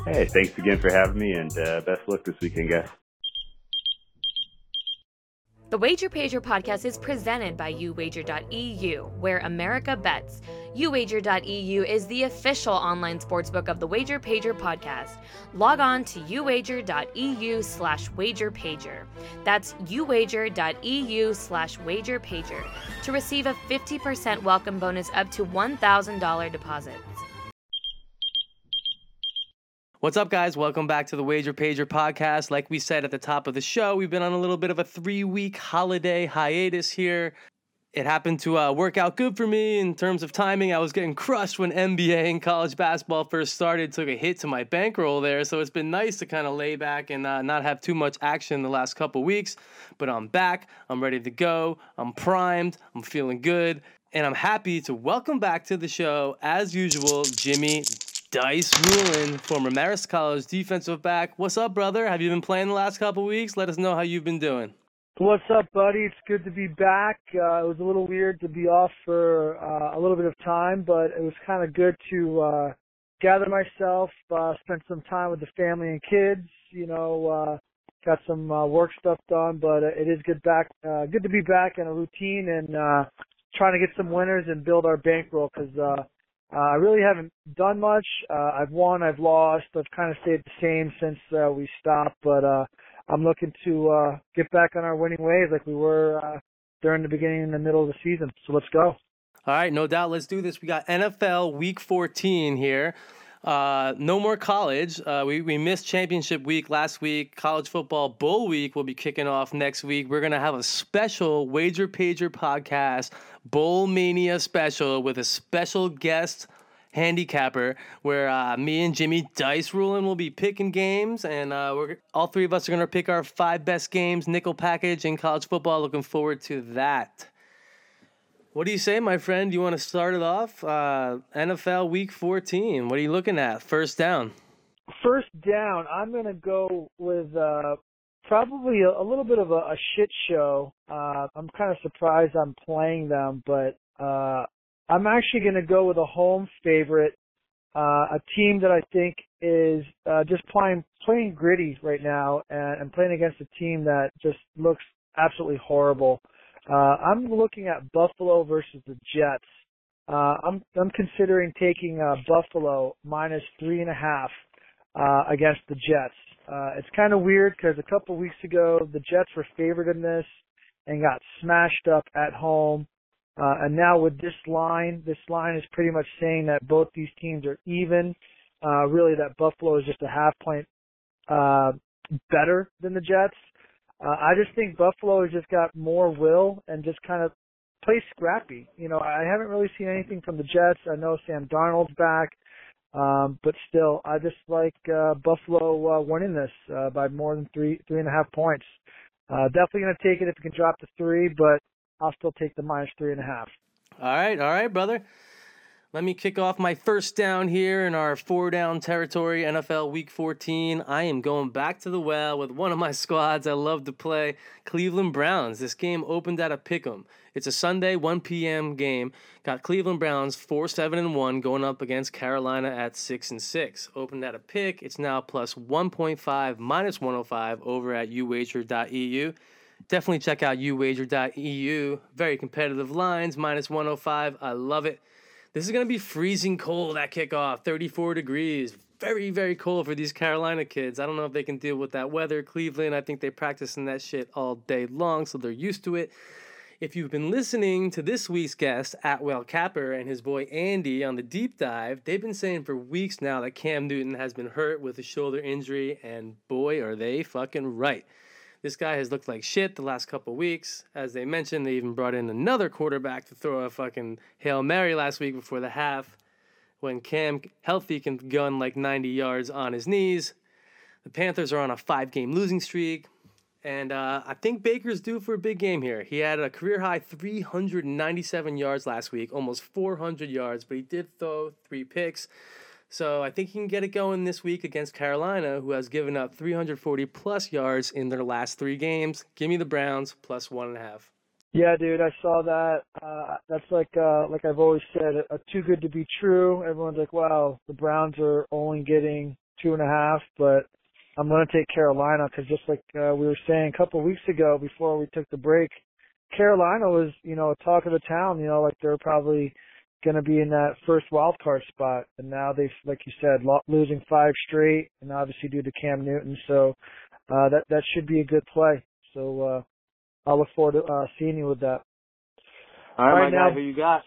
S4: Hey, thanks again for having me and uh, best luck this weekend, guys.
S2: The Wager Pager podcast is presented by YouWager.eu, where America bets. YouWager.eu is the official online sportsbook of the Wager Pager podcast. Log on to YouWager.eu slash wagerpager. That's YouWager.eu slash wagerpager to receive a 50% welcome bonus up to $1,000 deposits.
S1: What's up, guys? Welcome back to the Wager Pager podcast. Like we said at the top of the show, we've been on a little bit of a three week holiday hiatus here. It happened to uh, work out good for me in terms of timing. I was getting crushed when NBA and college basketball first started, took a hit to my bankroll there. So it's been nice to kind of lay back and uh, not have too much action the last couple weeks. But I'm back, I'm ready to go, I'm primed, I'm feeling good. And I'm happy to welcome back to the show, as usual, Jimmy Dice Ruhlen, former Marist College defensive back. What's up, brother? Have you been playing the last couple weeks? Let us know how you've been doing.
S5: What's up, buddy? It's good to be back. Uh, it was a little weird to be off for uh, a little bit of time, but it was kind of good to uh, gather myself, uh, spend some time with the family and kids. You know, uh, got some uh, work stuff done, but uh, it is good back. Uh, good to be back in a routine and uh, trying to get some winners and build our bankroll because. Uh, uh, I really haven't done much. Uh, I've won, I've lost. I've kind of stayed the same since uh, we stopped, but uh, I'm looking to uh, get back on our winning ways like we were uh, during the beginning and the middle of the season. So let's go.
S1: All right, no doubt. Let's do this. We got NFL Week 14 here. Uh, no more college. Uh, we, we missed championship week last week. College football bowl week will be kicking off next week. We're going to have a special Wager Pager podcast, Bowl Mania special, with a special guest handicapper where uh, me and Jimmy Dice Ruhlen will be picking games, and uh, we're all three of us are going to pick our five best games, nickel package in college football. Looking forward to that. What do you say, my friend? You want to start it off? Uh, NFL Week 14. What are you looking at? First down.
S5: First down. I'm going to go with uh, probably a, a, little bit of a, a shit show. Uh, I'm kind of surprised I'm playing them, but uh, I'm actually going to go with a home favorite, uh, a team that I think is uh, just playing playing gritty right now, and, and playing against a team that just looks absolutely horrible. Uh, I'm looking at Buffalo versus the Jets. Uh, I'm I'm considering taking uh, Buffalo minus three and a half uh, against the Jets. Uh, it's kind of weird because a couple weeks ago the Jets were favored in this and got smashed up at home. Uh, and now with this line, this line is pretty much saying that both these teams are even. Uh, really, that Buffalo is just a half point uh, better than the Jets. Uh, I just think Buffalo has just got more will and just kind of plays scrappy. You know, I haven't really seen anything from the Jets. I know Sam Darnold's back, um, but still, I just like uh, Buffalo uh, winning this uh, by more than three three and a half points. Uh, definitely going to take it if you can drop to three, but I'll still take the minus three and a half.
S1: All right, all right, brother. Let me kick off my first down here in our four down territory, NFL Week 14. I am going back to the well with one of my squads I love to play, Cleveland Browns. This game opened at a pick 'em. It's a Sunday 1 p.m. game. Got Cleveland Browns 4 7 and 1 going up against Carolina at 6 and 6. Opened at a pick. It's now plus 1.5 minus 105 over at YouWager.eu. Definitely check out YouWager.eu. Very competitive lines, minus 105. I love it. This is going to be freezing cold at kickoff, 34 degrees. Very, very cold for these Carolina kids. I don't know if they can deal with that weather. Cleveland, I think they practice in that shit all day long, so they're used to it. If you've been listening to this week's guest, at Whale Capper, and his boy Andy on the deep dive, they've been saying for weeks now that Cam Newton has been hurt with a shoulder injury, and boy, are they fucking right. This guy has looked like shit the last couple weeks. As they mentioned, they even brought in another quarterback to throw a fucking Hail Mary last week before the half. When Cam, healthy, can gun like 90 yards on his knees. The Panthers are on a five game losing streak. And uh, I think Baker's due for a big game here. He had a career high 397 yards last week, almost 400 yards, but he did throw three picks. So I think he can get it going this week against Carolina, who has given up 340 plus yards in their last three games. Give me the Browns plus one and a half.
S5: Yeah, dude, I saw that. Uh, that's like uh, like I've always said, too good to be true. Everyone's like, wow, the Browns are only getting two and a half, but I'm going to take Carolina because just like uh, we were saying a couple of weeks ago before we took the break, Carolina was you know a talk of the town. You know, like they're probably going to be in that first wild card spot, and now they've, like you said, lo- losing five straight, and obviously due to Cam Newton, so uh, that that should be a good play. So uh, I'll look forward to uh, seeing you with that.
S1: All right,
S5: All right,
S1: my guy,
S5: now-
S1: who you got?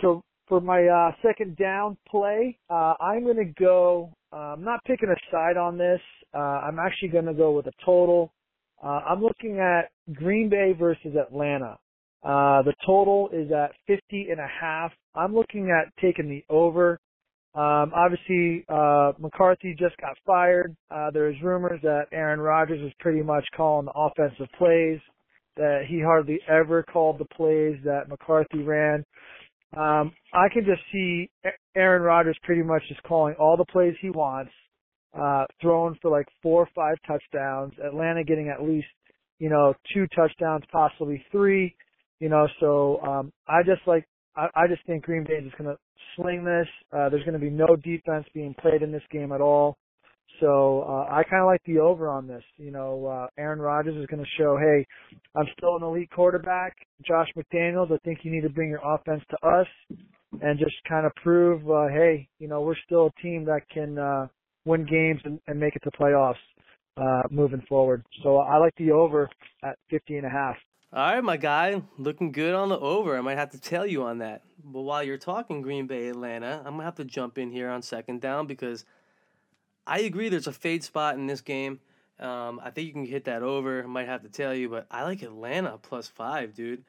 S5: So for my uh, second down play, uh, I'm going to go. Uh, I'm not picking a side on this. Uh, I'm actually going to go with a total. Uh, I'm looking at Green Bay versus Atlanta. Uh, the total is at 50 and a half. I'm looking at taking the over. Um, obviously, uh, McCarthy just got fired. Uh, there's rumors that Aaron Rodgers is pretty much calling the offensive plays, that he hardly ever called the plays that McCarthy ran. Um, I can just see Aaron Rodgers pretty much just calling all the plays he wants, uh, throwing for like four or five touchdowns. Atlanta getting at least, you know, two touchdowns, possibly three. You know, so um, I just like I, I just think Green Bay is going to sling this. Uh, there's going to be no defense being played in this game at all. So uh, I kind of like the over on this. You know, uh, Aaron Rodgers is going to show, hey, I'm still an elite quarterback. Josh McDaniels, I think you need to bring your offense to us and just kind of prove, uh, hey, you know, we're still a team that can uh, win games and, and make it to playoffs uh, moving forward. So I like the over at 50 and a half.
S1: All right, my guy, looking good on the over. I might have to tell you on that. But while you're talking Green Bay, Atlanta, I'm gonna have to jump in here on second down because I agree there's a fade spot in this game. Um, I think you can hit that over. I might have to tell you, but I like Atlanta plus five, dude.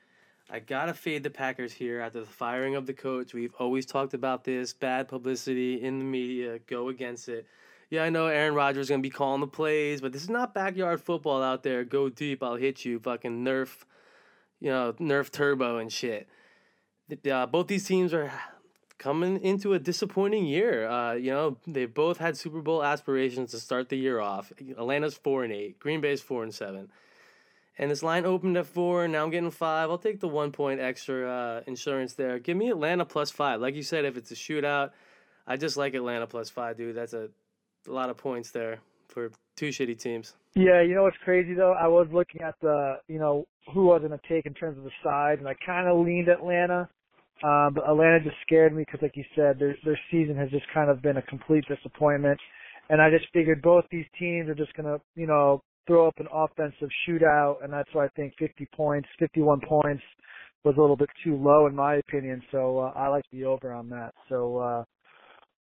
S1: I gotta fade the Packers here after the firing of the coach. We've always talked about this bad publicity in the media. Go against it. Yeah, I know Aaron Rodgers is gonna be calling the plays, but this is not backyard football out there. Go deep, I'll hit you. Fucking Nerf, you know, Nerf Turbo and shit. Uh, both these teams are coming into a disappointing year. Uh, you know, they both had Super Bowl aspirations to start the year off. Atlanta's four and eight. Green Bay's four and seven. And this line opened at four. And Now I'm getting five. I'll take the one point extra uh, insurance there. Give me Atlanta plus five. Like you said, if it's a shootout, I just like Atlanta plus five, dude. That's a, a lot of points there for two shitty teams.
S5: Yeah, you know what's crazy though? I was looking at the, you know, who I was going to take in terms of the side, and I kind of leaned Atlanta. Um, but Atlanta just scared me because, like you said, their their season has just kind of been a complete disappointment. And I just figured both these teams are just going to, you know, throw up an offensive shootout, and that's why I think 50 points, 51 points was a little bit too low in my opinion. So uh, I like the over on that. So, uh,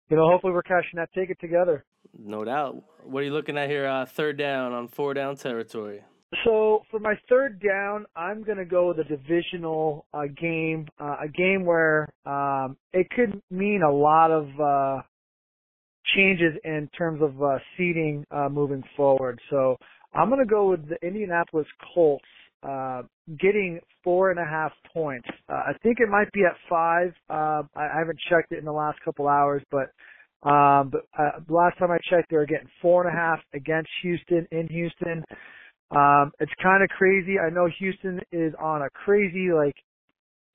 S5: you know, hopefully we're cashing that ticket together.
S1: No doubt. What are you looking at here? Uh, third down on four down territory.
S5: So for my third down, I'm going to go with a divisional uh, game, uh, a game where um, it could mean a lot of uh, changes in terms of uh, seeding uh, moving forward. So I'm going to go with the Indianapolis Colts uh, getting four and a half points. Uh, I think it might be at five. Uh, I, I haven't checked it in the last couple hours, but um, but uh, last time I checked, they were getting four and a half against Houston in Houston. Um, it's kind of crazy. I know Houston is on a crazy like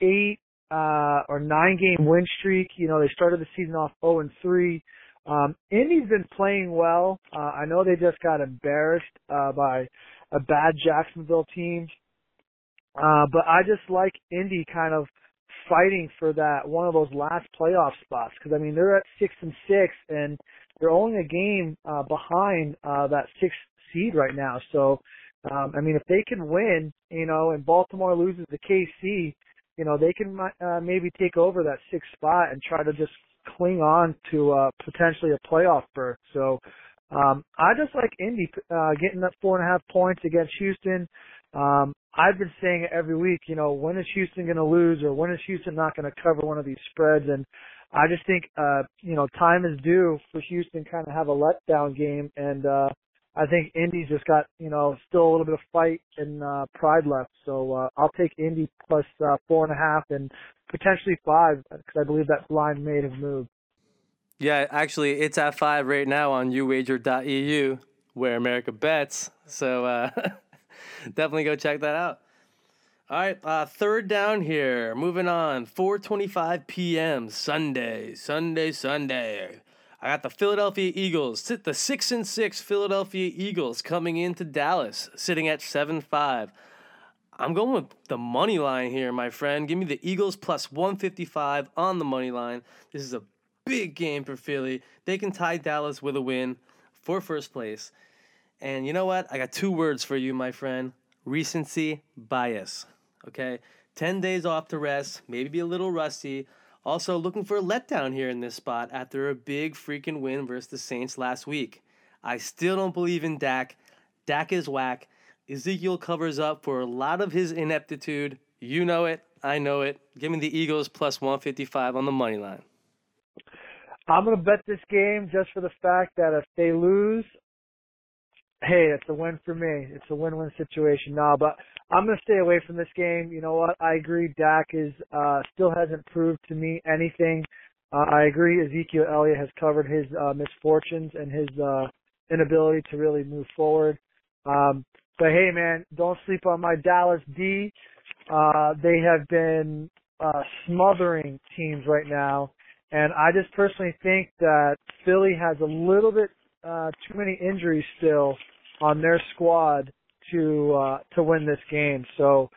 S5: eight uh, or nine game win streak. You know, they started the season off 0 and 3. Um, Indy's been playing well. Uh, I know they just got embarrassed uh, by a bad Jacksonville team. Uh, but I just like Indy kind of fighting for that one of those last playoff spots because I mean they're at six and six and they're only a game uh, behind uh, that sixth seed right now. So um, I mean if they can win, you know, and Baltimore loses to KC, you know they can uh, maybe take over that sixth spot and try to just cling on to uh, potentially a playoff berth. So um, I just like Indy uh, getting that four and a half points against Houston. Um, I've been saying it every week, you know, when is Houston going to lose or when is Houston not going to cover one of these spreads? And I just think, uh, you know, time is due for Houston kind of have a letdown game. And, uh, I think Indy's just got, you know, still a little bit of fight and, uh, pride left. So, uh, I'll take Indy plus, uh, four and a half and potentially five because I believe that line may have moved.
S1: Yeah, actually, it's at five right now on YouWager.eu where America bets. So, uh, definitely go check that out. All right, uh, third down here. Moving on, 4:25 p.m. Sunday, Sunday, Sunday. I got the Philadelphia Eagles, Sit the six and six Philadelphia Eagles coming into Dallas, sitting at seven five. I'm going with the money line here, my friend. Give me the Eagles plus 155 on the money line. This is a big game for Philly. They can tie Dallas with a win for first place. And you know what? I got two words for you, my friend recency bias. Okay? 10 days off to rest, maybe be a little rusty. Also, looking for a letdown here in this spot after a big freaking win versus the Saints last week. I still don't believe in Dak. Dak is whack. Ezekiel covers up for a lot of his ineptitude. You know it. I know it. Give me the Eagles plus 155 on the money line.
S5: I'm going to bet this game just for the fact that if they lose, hey, it's a win for me. It's a win-win situation. No, but I'm to stay away from this game. You know what? I agree. Dak is uh, still hasn't proved to me anything. Uh, I agree. Ezekiel Elliott has covered his uh, misfortunes and his uh, inability to really move forward. Um, but hey, man, don't sleep on my Dallas D. Uh, they have been uh, smothering teams right now, and I just personally think that Philly has a little bit uh, too many injuries still on their squad to uh, to win this game. So,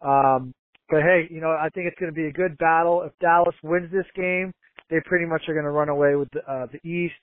S5: um, but hey, you know, I think it's going to be a good battle. If Dallas wins this game, they pretty much are going to run away with the, uh, the East.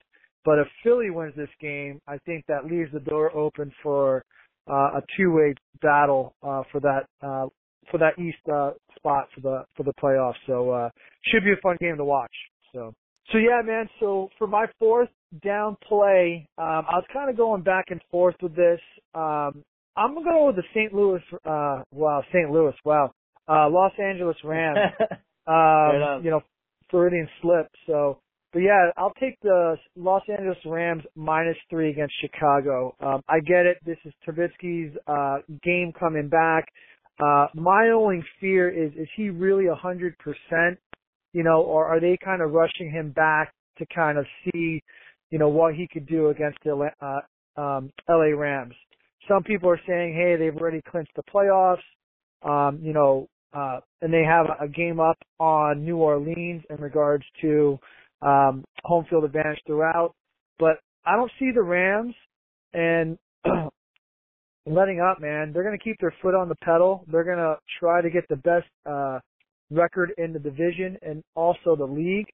S5: But if Philly wins this game, I think that leaves the door open for uh, a two-way battle uh, for that uh, for that East uh, spot for the for the playoffs. So uh, should be a fun game to watch. So so yeah, man. So for my fourth down play, um, I was kind of going back and forth with this. Um, I'm gonna go with the St. Louis. Uh, wow, St. Louis. Wow, uh, Los Angeles Rams. um, you know, Freudian slip. So, but yeah, I'll take the Los Angeles Rams minus three against Chicago. Um, I get it. This is Trubisky's uh, game coming back. Uh, my only fear is, is he really a hundred percent? You know, or are they kind of rushing him back to kind of see, you know, what he could do against the uh, um, LA Rams? Some people are saying, hey, they've already clinched the playoffs. Um, you know, uh, and they have a game up on New Orleans in regards to um, home field advantage throughout. But I don't see the Rams and letting up, man. They're going to keep their foot on the pedal. They're going to try to get the best uh, record in the division and also the league.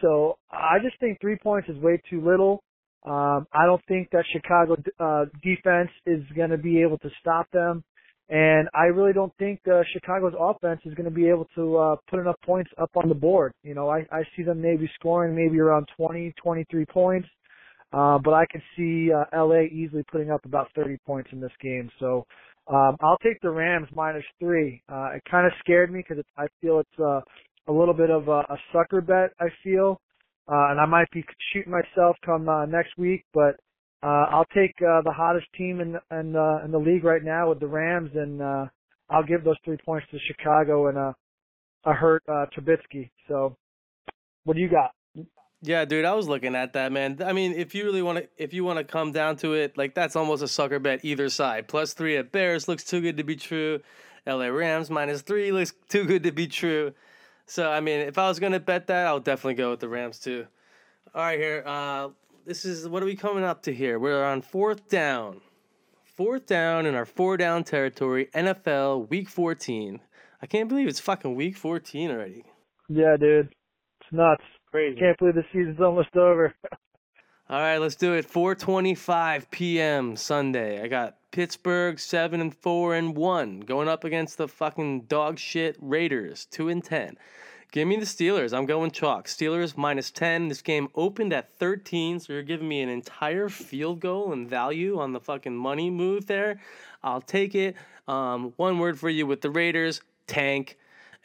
S5: So I just think three points is way too little. Um, I don't think that Chicago uh, defense is going to be able to stop them. And I really don't think uh, Chicago's offense is going to be able to uh, put enough points up on the board. You know, I, I see them maybe scoring maybe around 20, 23 points. Uh, but I can see uh, LA easily putting up about 30 points in this game. So um, I'll take the Rams minus three. Uh, it kind of scared me because I feel it's uh, a little bit of a, a sucker bet. I feel, uh, and I might be shooting myself come uh, next week, but uh, I'll take uh, the hottest team in in, uh, in the league right now with the Rams, and uh, I'll give those three points to Chicago and a a hurt uh, Trubisky. So, what do you got?
S1: Yeah, dude, I was looking at that, man. I mean, if you really want to, if you want to come down to it, like that's almost a sucker bet either side. Plus three at Bears looks too good to be true. LA Rams minus three looks too good to be true. So I mean, if I was gonna bet that, I'll definitely go with the Rams too. All right, here. Uh, this is what are we coming up to here? We're on fourth down. Fourth down in our four down territory, NFL Week 14. I can't believe it's fucking Week 14 already.
S5: Yeah, dude, it's nuts.
S1: Crazy.
S5: Can't believe the season's almost over.
S1: All right, let's do it. 4:25 p.m. Sunday. I got Pittsburgh 7 and 4 and 1 going up against the fucking dog shit Raiders 2 and 10. Give me the Steelers. I'm going chalk. Steelers minus 10. This game opened at 13, so you're giving me an entire field goal and value on the fucking money move there. I'll take it. Um, one word for you with the Raiders tank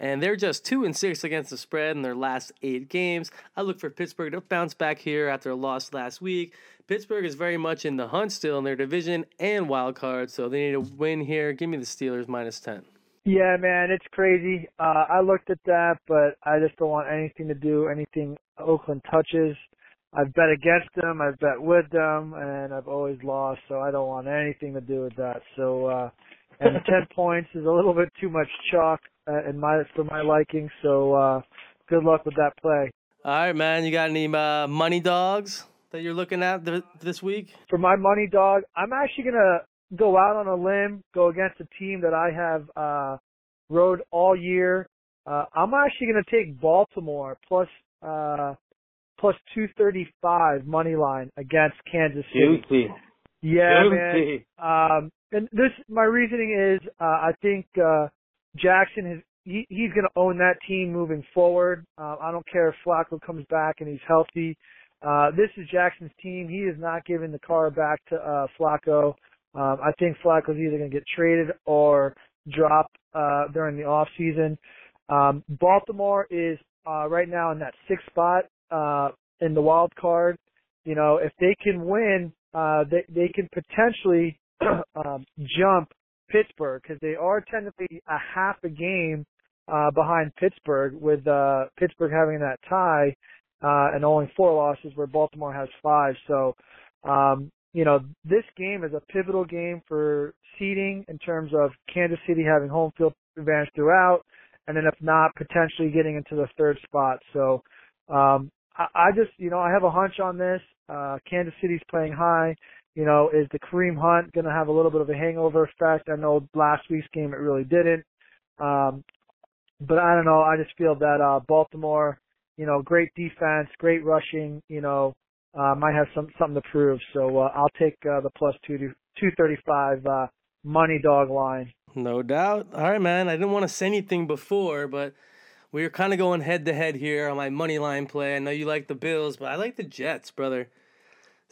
S1: and they're just two and six against the spread in their last eight games. I look for Pittsburgh to bounce back here after a loss last week. Pittsburgh is very much in the hunt still in their division and wild card, so they need a win here. Give me the Steelers minus ten.
S5: Yeah, man, it's crazy. Uh, I looked at that, but I just don't want anything to do anything Oakland touches. I've bet against them, I've bet with them, and I've always lost, so I don't want anything to do with that. So, uh, and 10 points is a little bit too much chalk uh, in my for my liking. So uh, good luck with that play.
S1: All right, man. You got any uh, money dogs that you're looking at th- this week?
S5: For my money dog, I'm actually gonna go out on a limb, go against a team that I have uh, rode all year. Uh, I'm actually gonna take Baltimore plus uh, plus 235 money line against Kansas City.
S1: Juicy.
S5: Yeah,
S1: Juicy.
S5: man. Um, and this, my reasoning is, uh, I think, uh, Jackson is, he, he's going to own that team moving forward. Uh, I don't care if Flacco comes back and he's healthy. Uh, this is Jackson's team. He is not giving the car back to, uh, Flacco. Um, I think Flacco's either going to get traded or drop, uh, during the off season. Um, Baltimore is, uh, right now in that sixth spot, uh, in the wild card. You know, if they can win, uh, they, they can potentially, um, jump Pittsburgh because they are technically a half a game uh, behind Pittsburgh, with uh, Pittsburgh having that tie uh, and only four losses, where Baltimore has five. So, um, you know, this game is a pivotal game for seeding in terms of Kansas City having home field advantage throughout, and then if not, potentially getting into the third spot. So, um, I, I just, you know, I have a hunch on this. Uh, Kansas City's playing high you know, is the Kareem Hunt going to have a little bit of a hangover effect? I know last week's game it really didn't. Um, but I don't know. I just feel that uh, Baltimore, you know, great defense, great rushing, you know, uh, might have some something to prove. So uh, I'll take uh, the plus two to two thirty five uh, money dog line.
S1: No doubt. All right, man. I didn't want to say anything before, but we are kind of going head to head here on my money line play. I know you like the Bills, but I like the Jets, brother.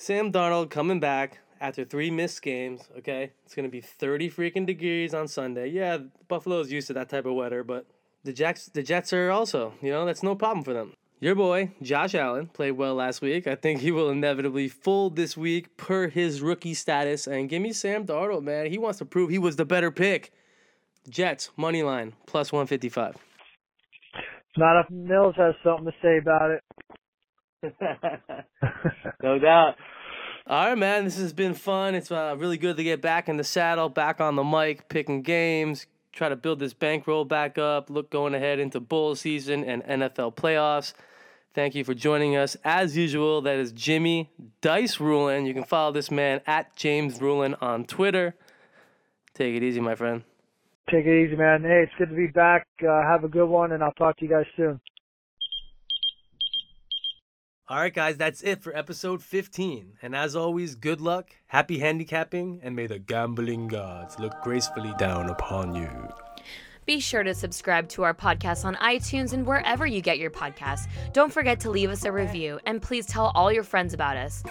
S1: Sam Darnold coming back after three missed games. Okay, it's gonna be thirty freaking degrees on Sunday. Yeah, Buffalo's used to that type of weather, but the Jets, the Jets are also. You know, that's no problem for them. Your boy Josh Allen played well last week. I think he will inevitably fold this week per his rookie status. And give me Sam Darnold, man. He wants to prove he was the better pick. Jets money line plus one fifty five.
S5: Not if Mills has something to say about it.
S1: no doubt. All right, man. This has been fun. It's uh, really good to get back in the saddle, back on the mic, picking games, try to build this bankroll back up, look going ahead into bowl season and NFL playoffs. Thank you for joining us. As usual, that is Jimmy Dice Ruhlen. You can follow this man at James Ruhlen on Twitter. Take it easy, my friend.
S5: Take it easy, man. Hey, it's good to be back. Uh, have a good one, and I'll talk to you guys soon.
S1: All right, guys, that's it for episode 15. And as always, good luck, happy handicapping, and may the gambling gods look gracefully down upon you.
S2: Be sure to subscribe to our podcast on iTunes and wherever you get your podcasts. Don't forget to leave us a review and please tell all your friends about us.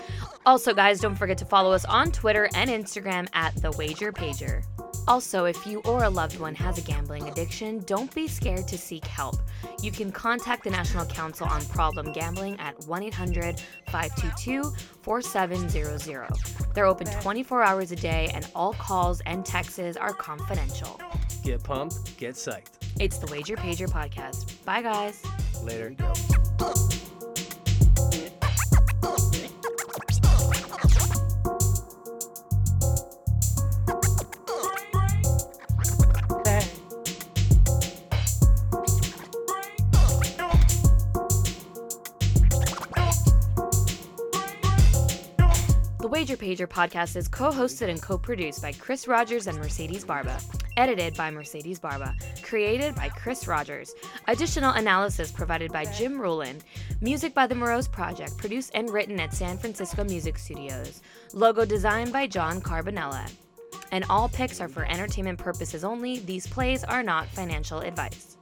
S2: Also, guys, don't forget to follow us on Twitter and Instagram at The Wager Pager. Also, if you or a loved one has a gambling addiction, don't be scared to seek help. You can contact the National Council on Problem Gambling at 1 800 522 4700. They're open 24 hours a day, and all calls and texts are confidential.
S1: Get pumped, get psyched.
S2: It's the Wager Pager podcast. Bye, guys.
S1: Later.
S2: The Wager Pager podcast is co hosted and co produced by Chris Rodgers and Mercedes Barba. Edited by Mercedes Barba. Created by Chris Rodgers. Additional analysis provided by Jim Ruhlen. Music by the Morose Project, produced and written at San Francisco Music Studios. Logo designed by John Carbonella. And all picks are for entertainment purposes only. These plays are not financial advice.